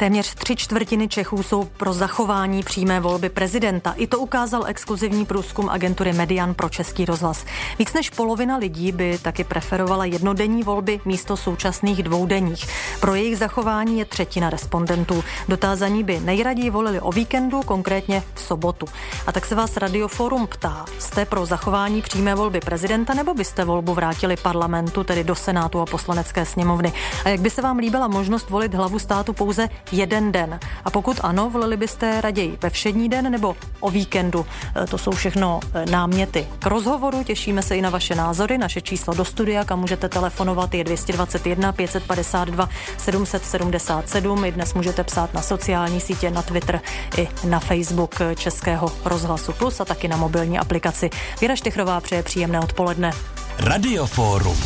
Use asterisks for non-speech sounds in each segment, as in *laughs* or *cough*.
Téměř tři čtvrtiny Čechů jsou pro zachování přímé volby prezidenta. I to ukázal exkluzivní průzkum agentury Median pro Český rozhlas. Víc než polovina lidí by taky preferovala jednodenní volby místo současných dvoudenních. Pro jejich zachování je třetina respondentů. Dotázaní by nejraději volili o víkendu, konkrétně v sobotu. A tak se vás Radioforum ptá, jste pro zachování přímé volby prezidenta nebo byste volbu vrátili parlamentu, tedy do Senátu a poslanecké sněmovny? A jak by se vám líbila možnost volit hlavu státu pouze jeden den. A pokud ano, volili byste raději ve všední den nebo o víkendu. E, to jsou všechno e, náměty k rozhovoru. Těšíme se i na vaše názory. Naše číslo do studia, kam můžete telefonovat, je 221 552 777. I dnes můžete psát na sociální sítě, na Twitter i na Facebook Českého rozhlasu Plus a taky na mobilní aplikaci. Věra Štechrová přeje příjemné odpoledne. Radioforum.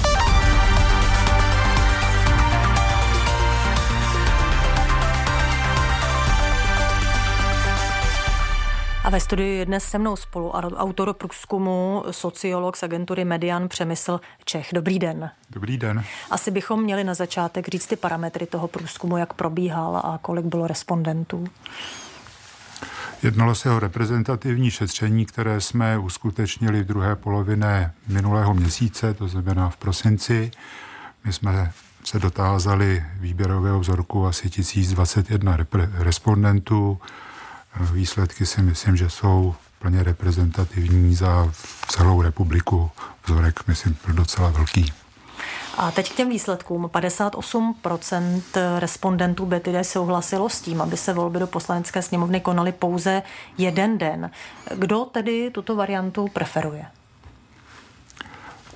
A ve studiu je dnes se mnou spolu autor průzkumu, sociolog z agentury Median Přemysl Čech. Dobrý den. Dobrý den. Asi bychom měli na začátek říct ty parametry toho průzkumu, jak probíhal a kolik bylo respondentů. Jednalo se o reprezentativní šetření, které jsme uskutečnili v druhé polovině minulého měsíce, to znamená v prosinci. My jsme se dotázali výběrového vzorku asi 1021 respondentů. Výsledky si myslím, že jsou plně reprezentativní za celou republiku. Vzorek, myslím, byl docela velký. A teď k těm výsledkům. 58% respondentů by tedy souhlasilo s tím, aby se volby do poslanecké sněmovny konaly pouze jeden den. Kdo tedy tuto variantu preferuje?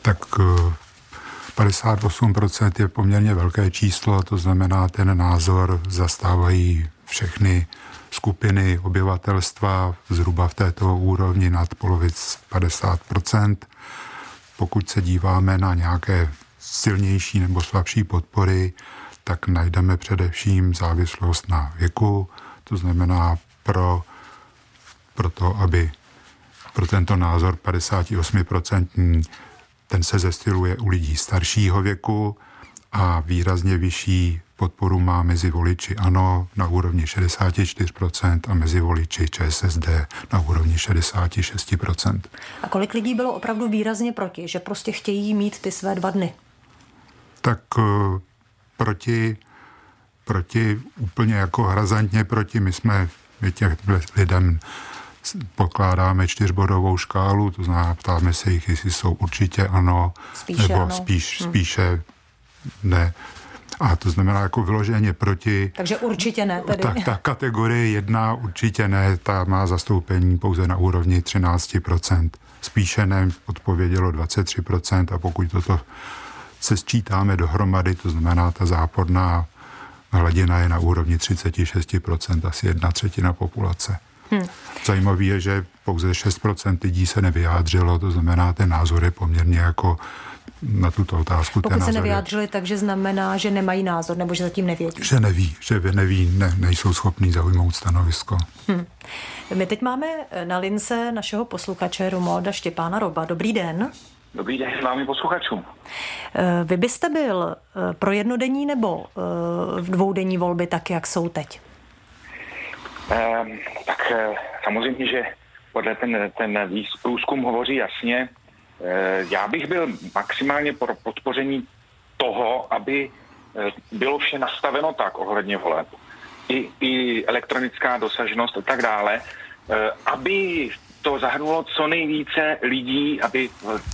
Tak 58% eh, je poměrně velké číslo, to znamená, ten názor zastávají všechny skupiny obyvatelstva zhruba v této úrovni nad polovic 50% Pokud se díváme na nějaké silnější nebo slabší podpory, tak najdeme především závislost na věku, to znamená pro, pro to, aby pro tento názor 58% ten se zestiluje u lidí staršího věku a výrazně vyšší podporu má mezi voliči ANO na úrovni 64% a mezi voliči ČSSD na úrovni 66%. A kolik lidí bylo opravdu výrazně proti, že prostě chtějí mít ty své dva dny? Tak uh, proti, proti úplně jako hrazantně proti, my jsme my těch lidem pokládáme čtyřbodovou škálu, to znamená, ptáme se jich, jestli jsou určitě ano, spíše nebo ano. spíš, hmm. spíše ne. A to znamená jako vyloženě proti. Takže určitě ne tedy. Ta, ta kategorie jedna určitě ne, ta má zastoupení pouze na úrovni 13%. Spíše ne odpovědělo 23% a pokud toto se sčítáme dohromady, to znamená ta záporná hladina je na úrovni 36%, asi jedna třetina populace. Hmm. Zajímavé je, že pouze 6% lidí se nevyjádřilo, to znamená, ten názor je poměrně jako na tuto otázku. Pokud se nevyjádřili, takže znamená, že nemají názor nebo že zatím nevědí. Že neví, že neví, ne, nejsou schopní zaujmout stanovisko. Hmm. My teď máme na lince našeho posluchače Romualda Štěpána Roba. Dobrý den. Dobrý den vámi posluchačům. Eh, vy byste byl eh, pro jednodenní nebo eh, v dvoudenní volby tak, jak jsou teď? Um, tak samozřejmě, že podle ten, ten průzkum hovoří jasně, Eh, já bych byl maximálně pro podpoření toho, aby eh, bylo vše nastaveno tak ohledně voleb, i, i elektronická dosažnost a tak dále, eh, aby to zahrnulo co nejvíce lidí, aby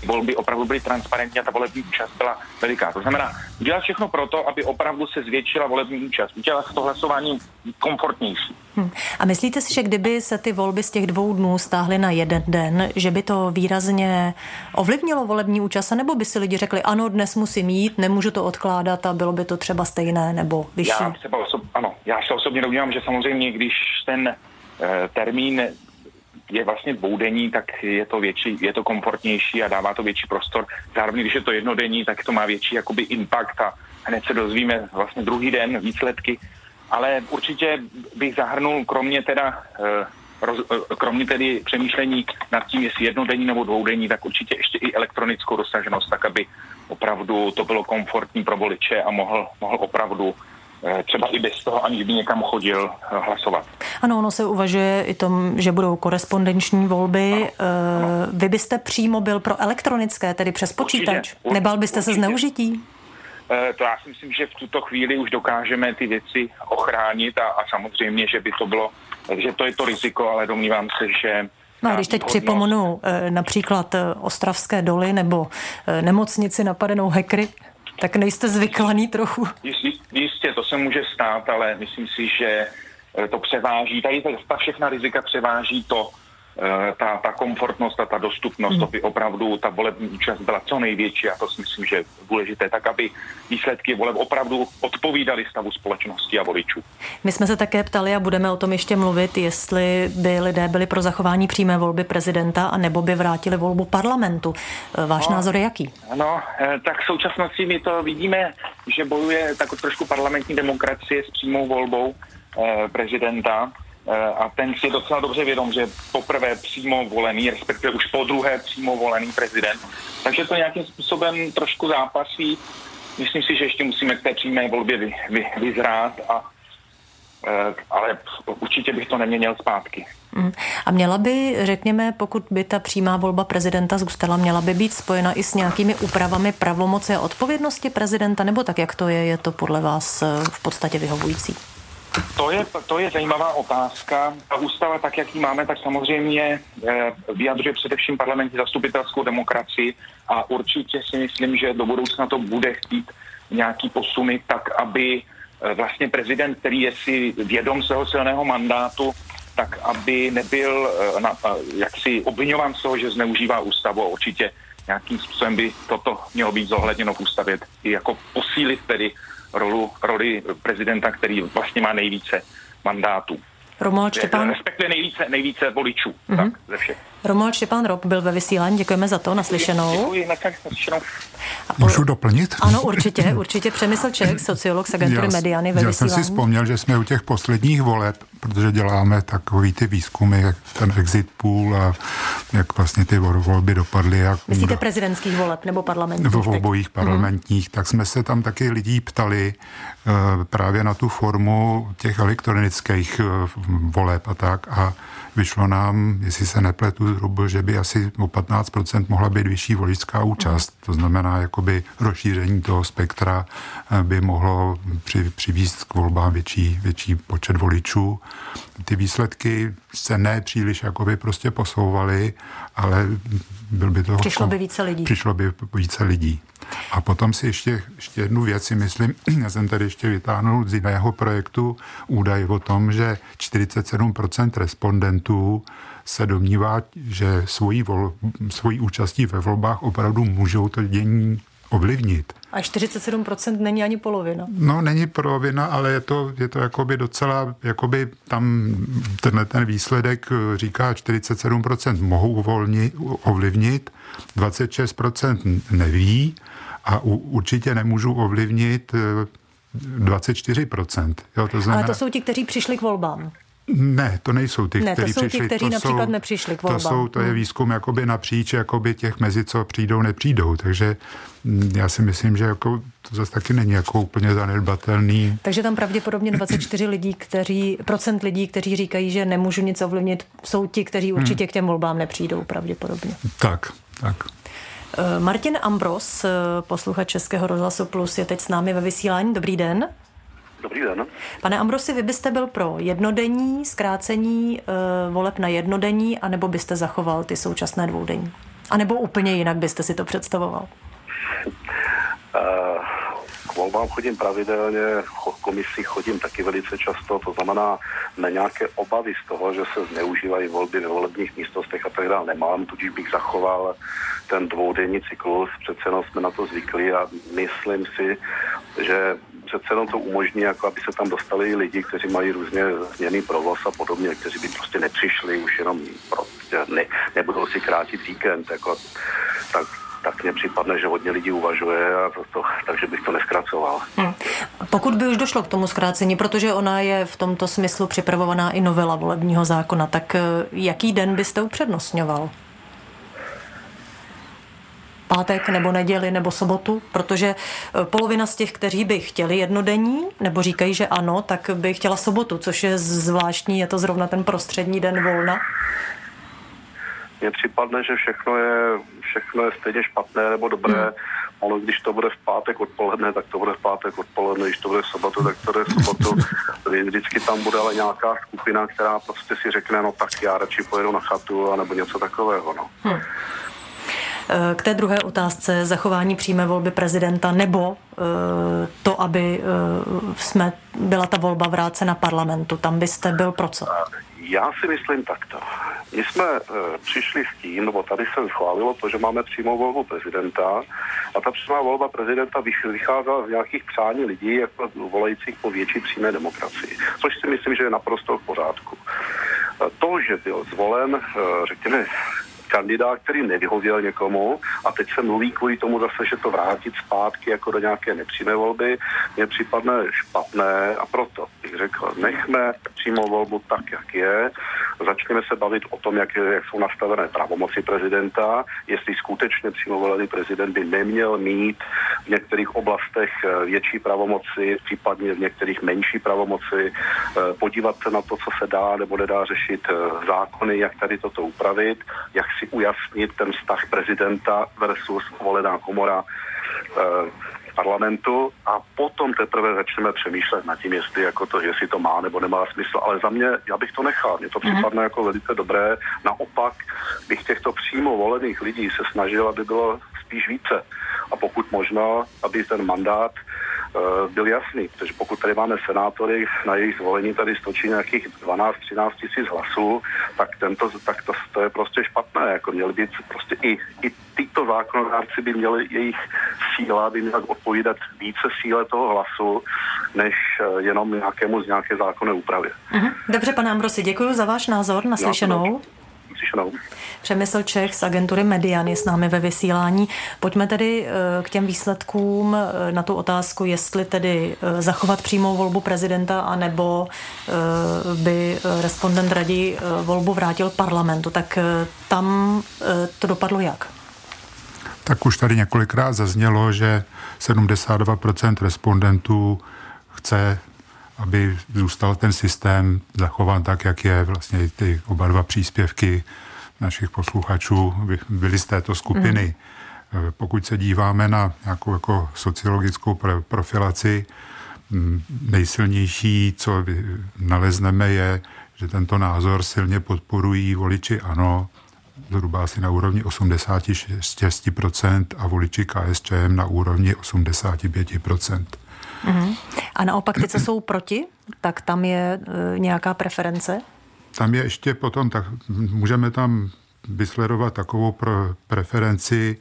volby opravdu byly transparentní a ta volební účast byla veliká. To znamená, udělat všechno pro to, aby opravdu se zvětšila volební účast, udělat to hlasování komfortnější. Hmm. A myslíte si, že kdyby se ty volby z těch dvou dnů stáhly na jeden den, že by to výrazně ovlivnilo volební účast, nebo by si lidi řekli, ano, dnes musím jít, nemůžu to odkládat a bylo by to třeba stejné nebo vyšší? Já třeba osob, ano, já se osobně domnívám, že samozřejmě, když ten e, termín je vlastně dvoudenní, tak je to větší, je to komfortnější a dává to větší prostor. Zároveň, když je to jednodenní, tak to má větší jakoby impact a hned se dozvíme vlastně druhý den výsledky. Ale určitě bych zahrnul kromě teda eh, eh, kromě tedy přemýšlení nad tím, jestli jednodenní nebo dvoudenní, tak určitě ještě i elektronickou dosaženost, tak aby opravdu to bylo komfortní pro voliče a mohl, mohl opravdu třeba i bez toho, aniž by někam chodil hlasovat. Ano, ono se uvažuje i tom, že budou korespondenční volby. Ano, ano. Vy byste přímo byl pro elektronické, tedy přes počítač? Určitě, určitě, Nebal byste určitě. se zneužití? To já si myslím, že v tuto chvíli už dokážeme ty věci ochránit a, a samozřejmě, že by to bylo, že to je to riziko, ale domnívám se, že No a když teď připomenu eh, například eh, Ostravské doly nebo eh, nemocnici napadenou hekry, tak nejste zvyklaný trochu? Jistě, to se může stát, ale myslím si, že to převáží, tady ta všechna rizika převáží to, Eh, ta, ta komfortnost a ta dostupnost, to by opravdu ta volební účast byla co největší a to si myslím, že je důležité, tak aby výsledky voleb opravdu odpovídaly stavu společnosti a voličů. My jsme se také ptali a budeme o tom ještě mluvit, jestli by lidé byli pro zachování přímé volby prezidenta a nebo by vrátili volbu parlamentu. Eh, váš no, názor je jaký? No, tak v současnosti my to vidíme, že bojuje tak trošku parlamentní demokracie s přímou volbou prezidenta Eh, a ten si je docela dobře vědom, že poprvé přímo volený, respektive už po druhé přímo volený prezident. Takže to nějakým způsobem trošku zápasí. Myslím si, že ještě musíme k té přímé volbě vy, vy, vyzrát, a, eh, ale určitě bych to neměnil zpátky. Mm. A měla by, řekněme, pokud by ta přímá volba prezidenta zůstala, měla by být spojena i s nějakými úpravami pravomoci a odpovědnosti prezidenta, nebo tak, jak to je, je to podle vás eh, v podstatě vyhovující? To je, to je zajímavá otázka. Ta ústava, tak jak ji máme, tak samozřejmě eh, vyjadřuje především parlamentní zastupitelskou demokracii a určitě si myslím, že do budoucna to bude chtít nějaký posuny tak, aby eh, vlastně prezident, který je si vědom svého silného mandátu, tak aby nebyl eh, na, jaksi obvinován z toho, že zneužívá ústavu a určitě nějakým způsobem by toto mělo být zohledněno v ústavě, i jako posílit tedy rolu, roli prezidenta, který vlastně má nejvíce mandátů. Romuald Štěpán. Respektive nejvíce, nejvíce voličů. Mm-hmm. Tak, ze všech. Romuald Štěpán Rob byl ve vysílání, děkujeme za to, naslyšenou. Děkuji, naslyšenou. Po... Můžu doplnit? Ano, určitě, určitě. Přemysl Čech, sociolog z agentury Mediany ve já vysílání. Já jsem si vzpomněl, že jsme u těch posledních voleb, protože děláme takový ty výzkumy, jak ten exit pool a jak vlastně ty volby dopadly. Jak Myslíte prezidentských voleb nebo parlamentních? V obojích parlamentních, mm-hmm. tak jsme se tam taky lidí ptali uh, právě na tu formu těch elektronických uh, voleb a tak a vyšlo nám, jestli se nepletu zhruba, že by asi o 15% mohla být vyšší voličská účast. To znamená, jakoby rozšíření toho spektra eh, by mohlo při, přivízt k volbám větší, větší počet voličů. Ty výsledky se ne příliš jakoby prostě posouvaly, ale byl by to... Přišlo by více lidí. Přišlo by více lidí. A potom si ještě, ještě jednu věc si myslím, *clears throat* já jsem tady ještě vytáhnul z jiného projektu údaj o tom, že 47% respondentů se domnívá, že svojí, vol, svojí účastí ve volbách opravdu můžou to dění ovlivnit. A 47% není ani polovina. No, není polovina, ale je to, je to jakoby docela, jakoby tam tenhle ten výsledek říká 47% mohou uvolnit, ovlivnit, 26% neví a u, určitě nemůžu ovlivnit 24%. Eh, jo, to znamená, Ale to jsou ti, kteří přišli k volbám. Ne, to nejsou ty, ne, kteří to jsou přišli. Ti, kteří to například jsou, nepřišli k volbám. To, jsou, to je hmm. výzkum jakoby napříč jakoby těch mezi, co přijdou, nepřijdou. Takže mm, já si myslím, že jako, to zase taky není jako úplně zanedbatelný. Takže tam pravděpodobně 24 lidí, kteří, procent lidí, kteří říkají, že nemůžu nic ovlivnit, jsou ti, kteří hmm. určitě hmm. k těm volbám nepřijdou pravděpodobně. Tak, tak. Eh, Martin Ambros, eh, posluchač Českého rozhlasu Plus, je teď s námi ve vysílání. Dobrý den. Dobrý den. Pane Ambrosi, vy byste byl pro jednodenní zkrácení uh, voleb na jednodenní, anebo byste zachoval ty současné dvoudenní? A nebo úplně jinak byste si to představoval? Uh, k volbám chodím pravidelně, v komisi chodím taky velice často, to znamená, na nějaké obavy z toho, že se zneužívají volby ve volebních místnostech a tak dále nemám, tudíž bych zachoval ten dvoudenní cyklus, přece jenom jsme na to zvykli a myslím si, že přece jenom to umožní, jako aby se tam dostali lidi, kteří mají různě změný provoz a podobně, kteří by prostě nepřišli už jenom prostě ne, nebudou si krátit víkend, jako, tak tak mně připadne, že hodně lidí uvažuje, a to, to, takže bych to neskracoval. Hmm. Pokud by už došlo k tomu zkrácení, protože ona je v tomto smyslu připravovaná i novela volebního zákona, tak eh, jaký den byste upřednostňoval? pátek nebo neděli nebo sobotu, protože eh, polovina z těch, kteří by chtěli jednodenní, nebo říkají, že ano, tak by chtěla sobotu, což je zvláštní, je to zrovna ten prostřední den volna. Mně připadne, že všechno je, všechno je stejně špatné nebo dobré. Hmm. Ono, když to bude v pátek odpoledne, tak to bude v pátek odpoledne, když to bude v sobotu, tak to bude v sobotu. *laughs* Vždycky tam bude ale nějaká skupina, která prostě si řekne, no tak já radši pojedu na chatu, nebo něco takového. No. Hmm. K té druhé otázce zachování přímé volby prezidenta nebo eh, to, aby eh, jsme, byla ta volba vrácena parlamentu. Tam byste byl pro co? Já si myslím takto. My jsme e, přišli s tím, nebo tady se schválilo to, že máme přímou volbu prezidenta a ta přímá volba prezidenta vycházela z nějakých přání lidí, jako volajících po větší přímé demokracii, což si myslím, že je naprosto v pořádku. E, to, že byl zvolen, e, řekněme, kandidát, který nevyhověl někomu a teď se mluví kvůli tomu zase, že to vrátit zpátky jako do nějaké nepřímé volby, mně připadne špatné a proto bych řekl, nechme přímou volbu tak, jak je, začněme se bavit o tom, jak, jak jsou nastavené pravomoci prezidenta, jestli skutečně přímo volený prezident by neměl mít v některých oblastech eh, větší pravomoci, případně v některých menší pravomoci, eh, podívat se na to, co se dá nebo nedá řešit eh, zákony, jak tady toto upravit, jak si ujasnit ten vztah prezidenta versus volená komora parlamentu a potom teprve začneme přemýšlet nad tím, jestli, jako to, jestli to má nebo nemá smysl. Ale za mě, já bych to nechal. Mně to mm-hmm. připadne jako velice dobré. Naopak bych těchto přímo volených lidí se snažil, aby bylo spíš více. A pokud možno, aby ten mandát byl jasný, protože pokud tady máme senátory, na jejich zvolení tady stočí nějakých 12-13 tisíc hlasů, tak, tento, tak to, to, je prostě špatné. Jako měli být prostě i, i tyto zákonodárci by měli jejich síla, by měla odpovídat více síle toho hlasu, než eh, jenom nějakému z nějaké zákonné úpravy. Mhm. Dobře, pane Ambrosi, děkuji za váš názor naslyšenou. Slyšenou. Přemysl Čech z agentury Median je s námi ve vysílání. Pojďme tedy eh, k těm výsledkům eh, na tu otázku, jestli tedy zachovat přímou volbu prezidenta, anebo by respondent raději volbu vrátil parlamentu. Tak tam to dopadlo jak? Tak už tady několikrát zaznělo, že 72% respondentů chce, aby zůstal ten systém zachován tak, jak je. Vlastně ty oba dva příspěvky našich posluchačů byly z této skupiny. Mm. Pokud se díváme na nějakou jako sociologickou profilaci, nejsilnější, co nalezneme, je, že tento názor silně podporují voliči ANO, zhruba asi na úrovni 86% a voliči KSČM na úrovni 85%. Mm-hmm. A naopak ty, co jsou proti, tak tam je e, nějaká preference? Tam je ještě potom, tak můžeme tam vysledovat takovou pro preferenci,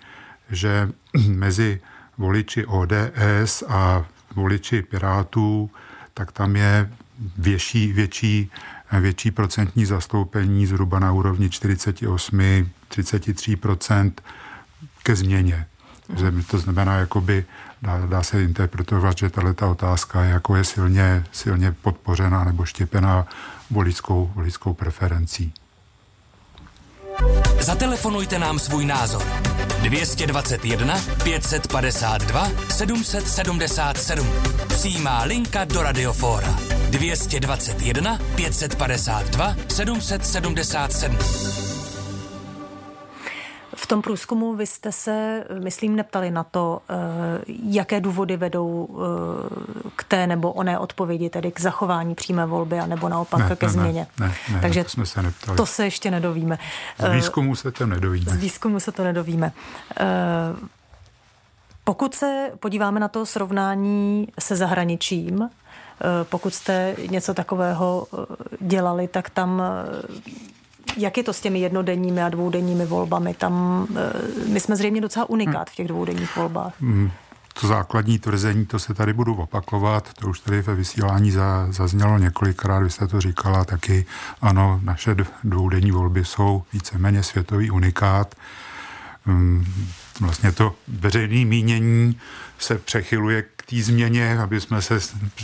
že *clears throat* mezi voliči ODS a voliči Pirátů, tak tam je větší, větší větší procentní zastoupení zhruba na úrovni 48-33% ke změně. To znamená, jakoby dá, dá se interpretovat, že tato otázka je, jako je silně, silně podpořená nebo štěpená voličskou, voličskou preferencí. Zatelefonujte nám svůj názor. 221 552 777. Přijímá linka do Radiofóra. 221 552 777. Tom průzkumu vy jste se, myslím, neptali na to, eh, jaké důvody vedou eh, k té nebo oné odpovědi, tedy k zachování přímé volby, a nebo naopak ne, ke ne, změně. Ne, ne, Takže to jsme se neptali. To se ještě nedovíme. Z výzkumu se to nedovíme. Z výzkumu se to nedovíme. Eh, pokud se podíváme na to srovnání se zahraničím, pokud jste něco takového dělali, tak tam jak je to s těmi jednodenními a dvoudenními volbami? Tam eh, my jsme zřejmě docela unikát v těch dvoudenních volbách. Hmm. To základní tvrzení, to se tady budu opakovat, to už tady ve vysílání za, zaznělo několikrát, vy jste to říkala taky, ano, naše dvoudenní volby jsou víceméně světový unikát. Hmm, vlastně to veřejné mínění se přechyluje k té změně, aby jsme se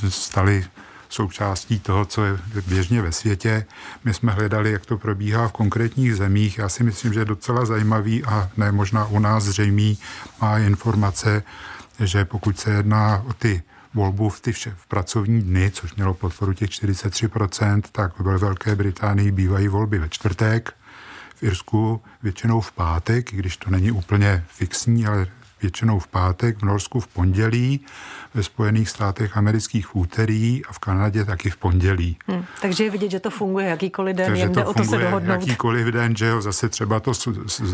stali součástí toho, co je běžně ve světě. My jsme hledali, jak to probíhá v konkrétních zemích. Já si myslím, že je docela zajímavý a ne možná u nás zřejmý má informace, že pokud se jedná o ty volbu v ty vše, v pracovní dny, což mělo podporu těch 43%, tak ve Velké Británii bývají volby ve čtvrtek, v Irsku většinou v pátek, i když to není úplně fixní, ale většinou v pátek, v Norsku v pondělí, ve Spojených státech amerických v úterý a v Kanadě taky v pondělí. Hmm, takže je vidět, že to funguje jakýkoliv den, takže jen to o to se dohodnout. Jakýkoliv den, že jo, zase třeba to,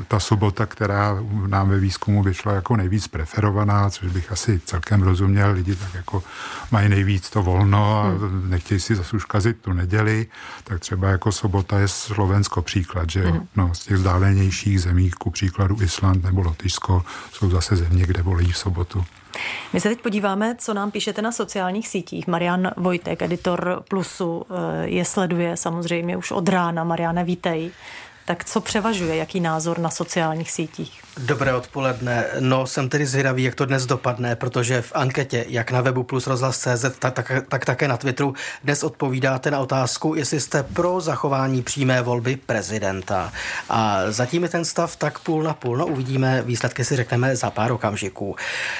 ta sobota, která nám ve výzkumu vyšla jako nejvíc preferovaná, což bych asi celkem rozuměl, lidi tak jako mají nejvíc to volno a hmm. nechtějí si zase už kazit tu neděli, tak třeba jako sobota je Slovensko příklad, že jo, hmm. no, z těch vzdálenějších zemí, ku příkladu Island nebo Lotyšsko, jsou zase země, kde volí v sobotu. My se teď podíváme, co nám píšete na sociálních sítích. Marian Vojtek, editor Plusu, eh, je sleduje samozřejmě už od rána. Mariane, vítej. Tak co převažuje, jaký názor na sociálních sítích? Dobré odpoledne. No, jsem tedy zvědavý, jak to dnes dopadne, protože v anketě, jak na webu plus rozhlas.cz, tak, tak, tak také na Twitteru, dnes odpovídáte na otázku, jestli jste pro zachování přímé volby prezidenta. A zatím je ten stav tak půl na půl. No, uvidíme, výsledky si řekneme za pár okamžiků.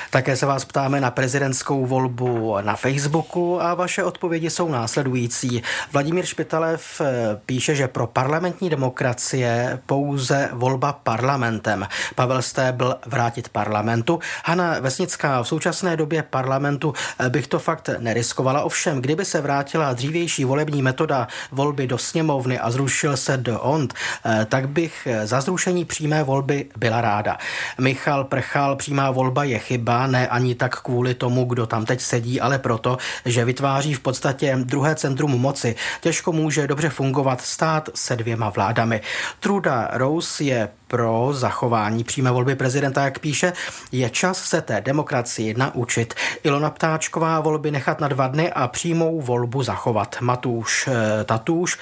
Také se vás ptáme na prezidentskou volbu na Facebooku a vaše odpovědi jsou následující. Vladimír Špitalev eh, píše, že pro parlamentní demokracie pouze volba parlamentem. Pavel Stébl vrátit parlamentu. Hanna Vesnická v současné době parlamentu eh, bych to fakt neriskovala. Ovšem, kdyby se vrátila dřívější volební metoda volby do sněmovny a zrušil se do OND, eh, tak bych eh, za zrušení přímé volby byla ráda. Michal Prchal, přímá volba je chyba, ne ani tak kvůli tomu, kdo tam teď sedí, ale proto, že vytváří v podstatě druhé centrum moci. Těžko může dobře fungovat stát se dvěma vládami. Truda Rose je pro zachování přímé volby prezidenta, jak píše, je čas se té demokracii naučit. Ilona Ptáčková volby nechat na dva dny a přímou volbu zachovat. Matuš eh, Tatuš,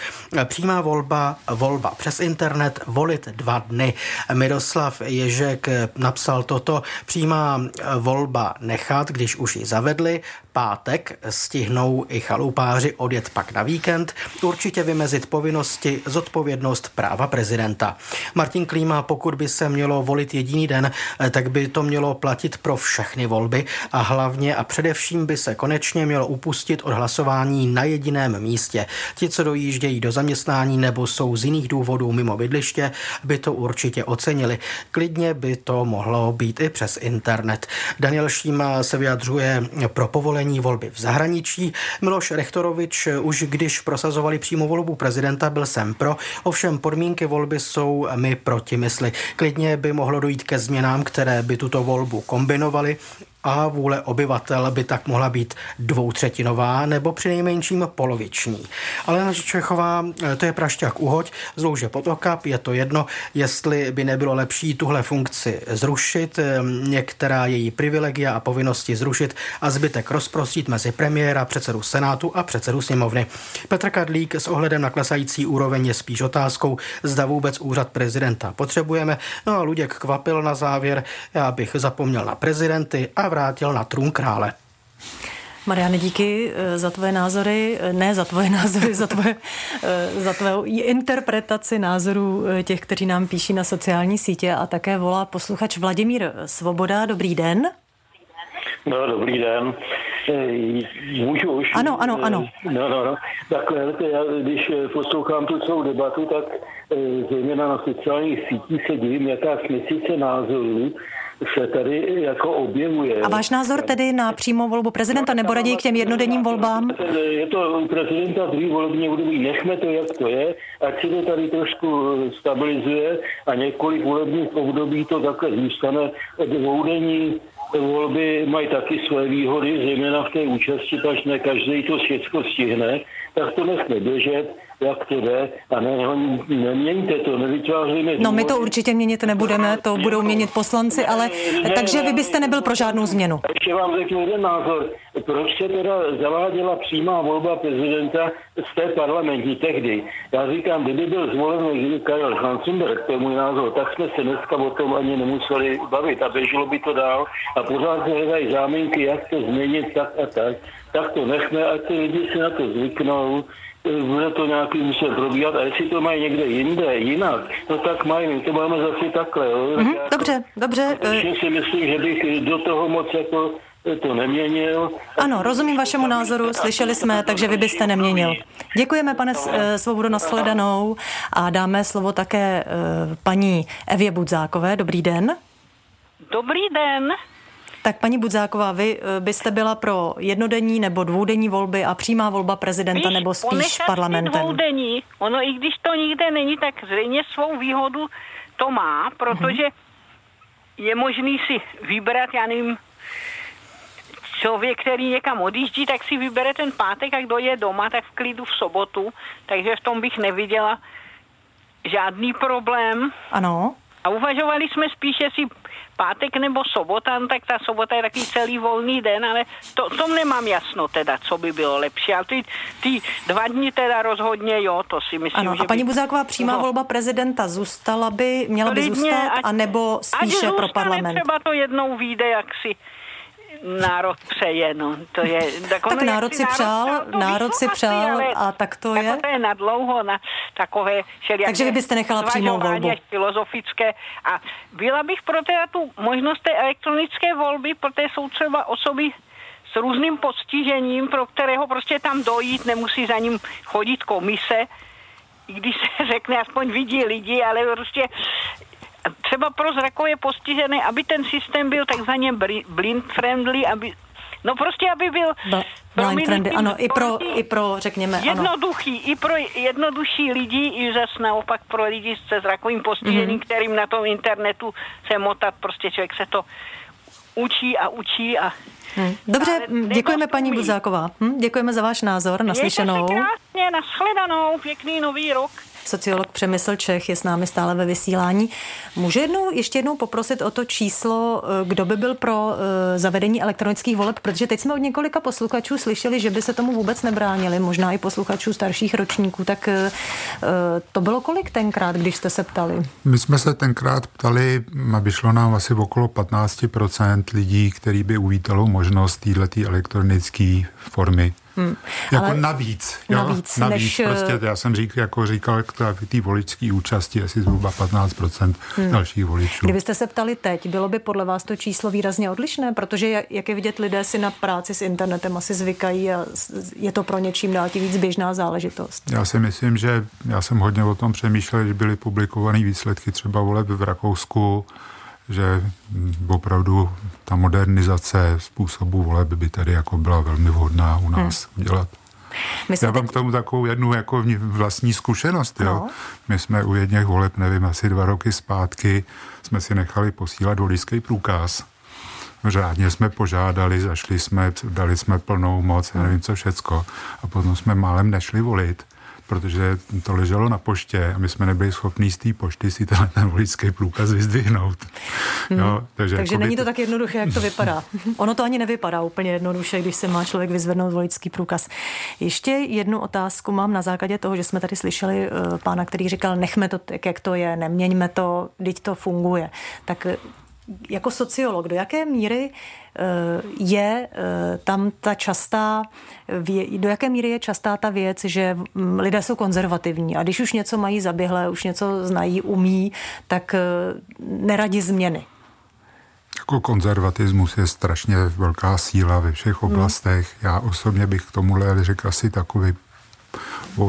přímá volba, volba přes internet, volit dva dny. Miroslav Ježek napsal toto, přímá volba nechat, když už ji zavedli, pátek stihnou i chalupáři odjet pak na víkend, určitě vymezit povinnosti, zodpovědnost práva prezidenta. Martin Klíma, pokud by se mělo volit jediný den, eh, tak by to mělo platit pro všechny volby a hlavně a především by se konečně mělo upustit od hlasování na jediném místě. Ti, co dojíždějí do zaměstnání nebo jsou z jiných důvodů mimo bydliště, by to určitě ocenili. Klidně by to mohlo být i přes internet. Daniel Šíma se vyjadřuje pro povolení volby v zahraničí. Miloš Rechtorovič už když prosazovali přímo volbu prezidenta, byl sem pro, ovšem podmínky volby jsou my proti mysli. Klidně by mohlo dojít ke změnám, které by tuto volbu kombinovaly a vůle obyvatel by tak mohla být dvoutřetinová nebo přinejmenším poloviční. Ale Čechová, eh, to je prašťák uhoď, zlouže potoka, je to jedno, jestli by nebylo lepší tuhle funkci zrušit, eh, některá její privilegia a povinnosti zrušit a zbytek rozprostřít mezi premiéra, předsedu Senátu a předsedu sněmovny. Petr Kadlík s ohledem na klesající úroveň je spíš otázkou, zda vůbec úřad prezidenta potřebujeme. No a Luděk kvapil na závěr, já bych zapomněl na prezidenty a vrátil na trůn krále. Mariane, díky eh, za tvoje názory, eh, ne za tvoje *laughs* názory, za tvoje, eh, za tvoje interpretaci názorů těch, kteří nám píší na sociální sítě a také volá posluchač Vladimír Svoboda. Dobrý den. No, dobrý den. Můžu už? Ano, ano, ano. No, no, no. Tak já, když poslouchám tu celou debatu, tak zejména na sociálních sítích se divím, jaká směsice názorů se tady jako objevuje. A váš názor tedy na přímou volbu prezidenta nebo raději k těm jednodenním volbám? Je to u prezidenta druhý volební období, nechme to, jak to je, ať se to tady trošku stabilizuje a několik volebních období to takhle zůstane dvoudenní volby mají taky své výhody, zejména v té účasti, pač ne každý to všechno stihne, tak to nechme běžet jak to jde a ne, neměňte to, nevytvářejme... No my to určitě měnit nebudeme, to budou měnit poslanci, ale ne, takže vy byste nebyl pro žádnou změnu. Ještě vám řeknu jeden názor. Proč se teda zaváděla přímá volba prezidenta z té parlamentní tehdy? Já říkám, kdyby byl zvolen Karel Schwarzenberg, to je můj názor, tak jsme se dneska o tom ani nemuseli bavit a běželo by to dál a pořád se hledají záminky, jak to změnit tak a tak. Tak to nechme, ať ty lidi si na to zvyknou, bude to nějaký muset probíhat a jestli to mají někde jinde, jinak, no tak mají, my to máme zase takhle. Jo? Mm-hmm, jako, dobře, dobře. Takže si myslím, že bych do toho moc jako to neměnil. Ano, rozumím vašemu názoru, slyšeli jsme, takže vy byste neměnil. Děkujeme, pane eh, Svobodo, nashledanou a dáme slovo také paní Evě Budzákové. Dobrý den. Dobrý den. Tak paní Budzáková, vy eh, byste byla pro jednodenní nebo dvoudenní volby a přímá volba prezidenta spíš nebo spíš parlamentem? Dvoudenní. Ono i když to nikde není, tak zřejmě svou výhodu to má, protože uh-huh. je možný si vybrat, já nevím, člověk, který někam odjíždí, tak si vybere ten pátek a kdo je doma, tak v klidu v sobotu. Takže v tom bych neviděla žádný problém. Ano. A uvažovali jsme spíše si pátek nebo sobota, no tak ta sobota je taky celý volný den, ale to, tom nemám jasno teda, co by bylo lepší. Ale ty, ty dva dny teda rozhodně jo, to si myslím, ano, že a paní by... Buzáková přímá no. volba prezidenta zůstala by, měla by zůstat, ať, anebo spíše ať pro parlament? třeba to jednou vyjde, jak si národ přeje, no. To je, tak, tak národ si přál, národ si přál a tak to je. to je na dlouho, na takové Takže vy byste nechala přímou volbu. filozofické. A byla bych pro teda tu možnost té elektronické volby, protože jsou třeba osoby s různým postižením, pro kterého prostě tam dojít, nemusí za ním chodit komise, i když se řekne, aspoň vidí lidi, ale prostě třeba pro zrakové postižené, aby ten systém byl takzvaně blind friendly, aby No prostě, aby byl blind friendly, ano, i pro, i pro, řekněme, jednoduchý, ano. i pro jednodušší lidi, i zase naopak pro lidi se zrakovým postižením, mm-hmm. kterým na tom internetu se motat, prostě člověk se to učí a učí a Hmm. Dobře, děkujeme paní Buzáková. Hm, děkujeme za váš názor, naslyšenou. Mějte se krásně, nashledanou, pěkný nový rok sociolog Přemysl Čech je s námi stále ve vysílání. Může jednou, ještě jednou poprosit o to číslo, eh, kdo by byl pro uh, zavedení elektronických voleb, protože teď jsme od několika posluchačů slyšeli, že by se tomu vůbec nebránili, možná i posluchačů starších ročníků, tak uh, to bylo kolik tenkrát, když jste se ptali? My jsme se tenkrát ptali, aby šlo nám asi okolo 15% lidí, který by uvítalo možnost této elektronické formy Hmm. Jako Ale navíc. Jo? Navíc, navíc než... prostě, já jsem říkal, jako říkal, k té voličské účasti asi zhruba 15% hmm. dalších voličů. Kdybyste se ptali teď, bylo by podle vás to číslo výrazně odlišné? Protože, jak je vidět, lidé si na práci s internetem asi zvykají a je to pro něčím dál víc běžná záležitost. Já si myslím, že já jsem hodně o tom přemýšlel, když byly publikované výsledky třeba voleb v Rakousku, že opravdu ta modernizace způsobu voleb by tady jako byla velmi vhodná u nás hmm. udělat. My Já mám teď... k tomu takovou jednu jako vlastní zkušenost. Jo. No. My jsme u jedněch voleb, nevím, asi dva roky zpátky, jsme si nechali posílat voličský průkaz. Řádně jsme požádali, zašli jsme, dali jsme plnou moc, nevím co všecko. A potom jsme málem nešli volit protože to leželo na poště a my jsme nebyli schopni z té pošty si tenhle ten voličský průkaz vyzdvihnout. Hmm. No, takže takže není to tak jednoduché, jak to vypadá. *laughs* ono to ani nevypadá úplně jednoduše, když se má člověk vyzvednout voličský průkaz. Ještě jednu otázku mám na základě toho, že jsme tady slyšeli uh, pána, který říkal, nechme to tak, jak to je, neměňme to, teď to funguje. Tak jako sociolog, do jaké míry eh, je eh, tam ta častá, do jaké míry je častá ta věc, že mm, lidé jsou konzervativní a když už něco mají zaběhlé, už něco znají, umí, tak eh, neradi změny. Jako konzervatismus je strašně velká síla ve všech hmm. oblastech. Hmm. Já osobně bych k tomuhle řekl asi takový,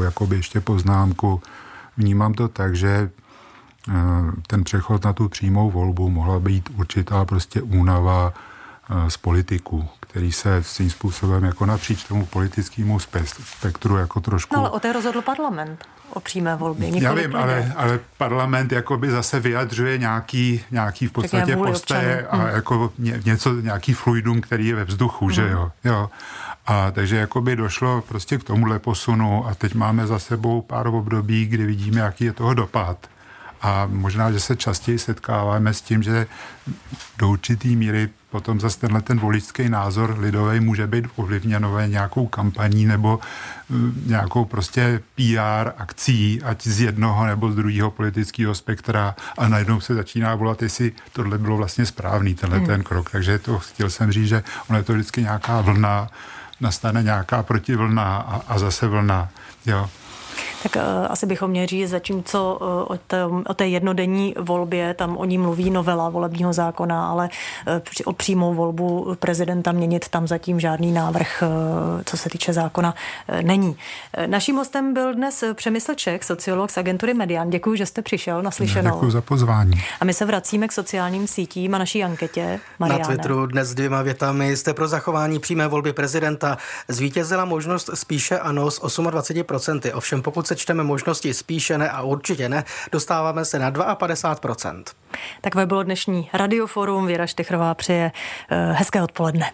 jakoby ještě poznámku. Vnímám to tak, že ten přechod na tu přímou volbu mohla být určitá prostě únava eh, z politiků, který se svým způsobem jako napříč tomu politickému spektru jako trošku... No ale o té rozhodl parlament o přímé volbě. Já vím, ale, ale parlament jakoby zase vyjadřuje nějaký, nějaký v podstatě postoje a hmm. jako ně, něco, nějaký fluidum, který je ve vzduchu, hmm. že jo. jo. A takže jakoby došlo prostě k tomuhle posunu a teď máme za sebou pár období, kdy vidíme, jaký je toho dopad. A možná, že se častěji setkáváme s tím, že do určitý míry potom zase tenhle ten voličský názor lidový může být ovlivněnové nějakou kampaní nebo mm, nějakou prostě PR akcí, ať z jednoho nebo z druhého politického spektra a najednou se začíná volat, jestli tohle bylo vlastně správný, tenhle hmm. ten krok. Takže to chtěl jsem říct, že ono je to vždycky nějaká vlna nastane nějaká protivlna a, a zase vlna. Jo. Tak uh, asi bychom měli říct, zatímco uh, o, té, o té jednodenní volbě, tam o ní mluví novela volebního zákona, ale uh, o přímou volbu prezidenta měnit tam zatím žádný návrh, uh, co se týče zákona, uh, není. Naším hostem byl dnes Přemysl Čech, sociolog z agentury Median. Děkuji, že jste přišel na slyšenou. Děkuji za pozvání. A my se vracíme k sociálním sítím a naší anketě. Mariáne. Na Twitteru dnes dvěma větami jste pro zachování přímé volby prezidenta. Zvítězila možnost spíše ano s 28%. Ovšem pokud se sečteme možnosti spíše ne a určitě ne, dostáváme se na 52%. Takové bylo dnešní radioforum. Věra Štechrová přeje eh, hezké odpoledne.